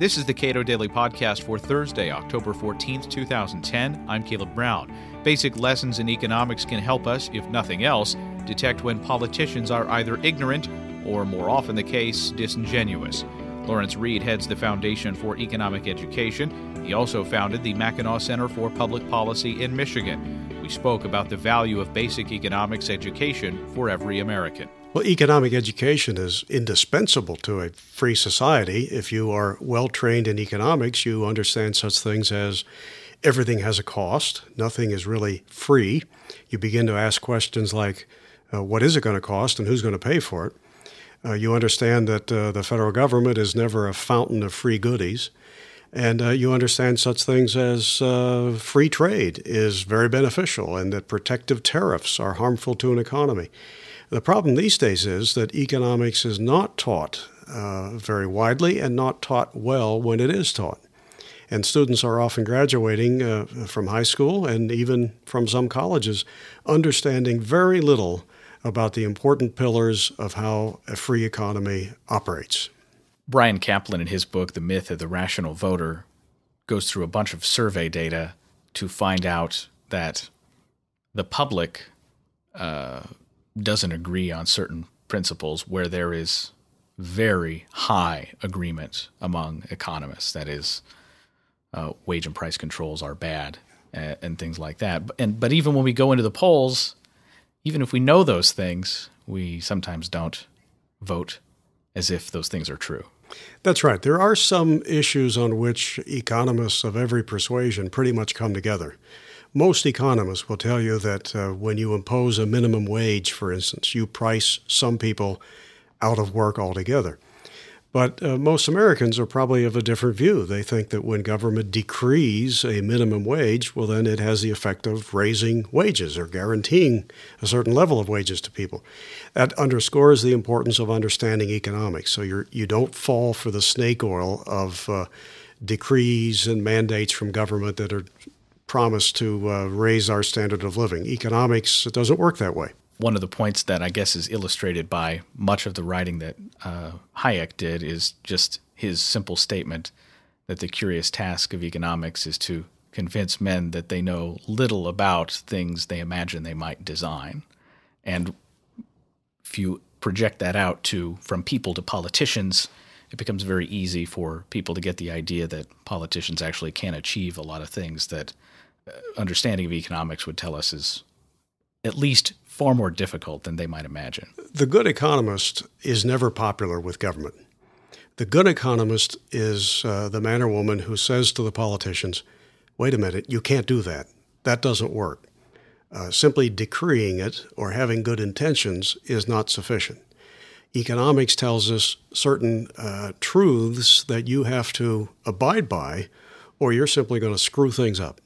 This is the Cato Daily Podcast for Thursday, October 14th, 2010. I'm Caleb Brown. Basic lessons in economics can help us, if nothing else, detect when politicians are either ignorant or, more often the case, disingenuous. Lawrence Reed heads the Foundation for Economic Education. He also founded the Mackinac Center for Public Policy in Michigan. We spoke about the value of basic economics education for every American. Well, economic education is indispensable to a free society. If you are well trained in economics, you understand such things as everything has a cost, nothing is really free. You begin to ask questions like, uh, what is it going to cost and who's going to pay for it? Uh, you understand that uh, the federal government is never a fountain of free goodies. And uh, you understand such things as uh, free trade is very beneficial and that protective tariffs are harmful to an economy. The problem these days is that economics is not taught uh, very widely and not taught well when it is taught. And students are often graduating uh, from high school and even from some colleges understanding very little about the important pillars of how a free economy operates. Bryan Caplan, in his book, The Myth of the Rational Voter, goes through a bunch of survey data to find out that the public uh, doesn't agree on certain principles where there is very high agreement among economists. That is, uh, wage and price controls are bad and, and things like that. And but even when we go into the polls, even if we know those things, we sometimes don't vote as if those things are true. That's right. There are some issues on which economists of every persuasion pretty much come together. Most economists will tell you that uh, when you impose a minimum wage, for instance, you price some people out of work altogether. But uh, most Americans are probably of a different view. They think that when government decrees a minimum wage, well, then it has the effect of raising wages or guaranteeing a certain level of wages to people. That underscores the importance of understanding economics. So you're, you don't fall for the snake oil of uh, decrees and mandates from government that are promise to uh, raise our standard of living. Economics it doesn't work that way. One of the points that I guess is illustrated by much of the writing that uh, Hayek did is just his simple statement that the curious task of economics is to convince men that they know little about things they imagine they might design. And if you project that out to from people to politicians, it becomes very easy for people to get the idea that politicians actually can achieve a lot of things that understanding of economics would tell us is at least far more difficult than they might imagine. The good economist is never popular with government. The good economist is uh, the man or woman who says to the politicians, wait a minute, you can't do that. That doesn't work. Uh, simply decreeing it or having good intentions is not sufficient. Economics tells us certain uh, truths that you have to abide by, or you're simply going to screw things up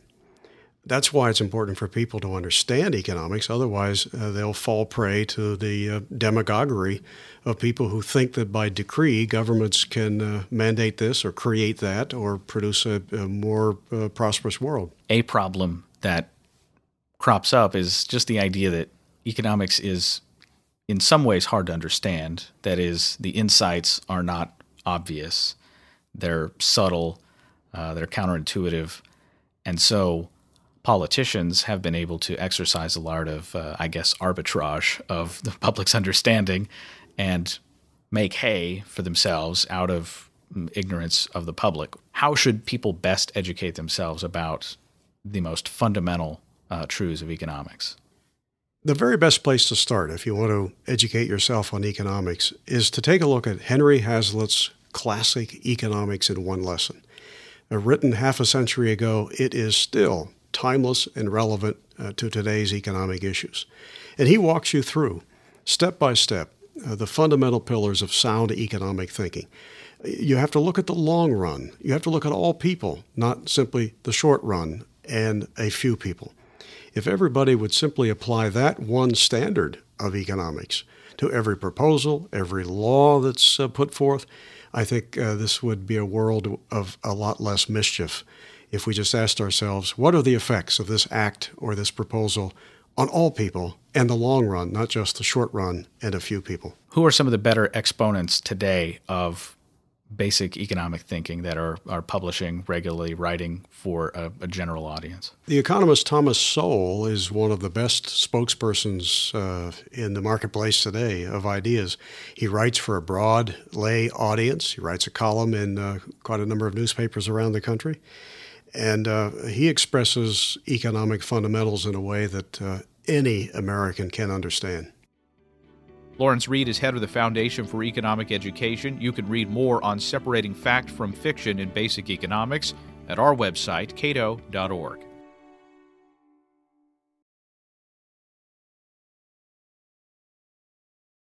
that's why it's important for people to understand economics. Otherwise, uh, they'll fall prey to the uh, demagoguery of people who think that by decree governments can uh, mandate this or create that or produce a, a more uh, prosperous world. A problem that crops up is just the idea that economics is, in some ways, hard to understand. That is, the insights are not obvious, they're subtle, uh, they're counterintuitive. And so, politicians have been able to exercise a lot of, uh, I guess, arbitrage of the public's understanding and make hay for themselves out of mm, ignorance of the public. How should people best educate themselves about the most fundamental uh, truths of economics? The very best place to start, if you want to educate yourself on economics, is to take a look at Henry Hazlitt's classic Economics in One Lesson. Uh, written half a century ago, it is still timeless and relevant uh, to today's economic issues. And he walks you through, step by step, uh, the fundamental pillars of sound economic thinking. You have to look at the long run. You have to look at all people, not simply the short run and a few people. If everybody would simply apply that one standard of economics to every proposal, every law that's uh, put forth, I think uh, this would be a world of a lot less mischief if we just asked ourselves, what are the effects of this act or this proposal on all people and the long run, not just the short run and a few people? Who are some of the better exponents today of basic economic thinking that are, are publishing regularly, writing for a, a general audience. The economist Thomas Sowell is one of the best spokespersons uh, in the marketplace today of ideas. He writes for a broad lay audience. He writes a column in uh, quite a number of newspapers around the country. And uh, he expresses economic fundamentals in a way that uh, any American can understand. Lawrence Reed is head of the Foundation for Economic Education. You can read more on separating fact from fiction in basic economics at our website, cato.org.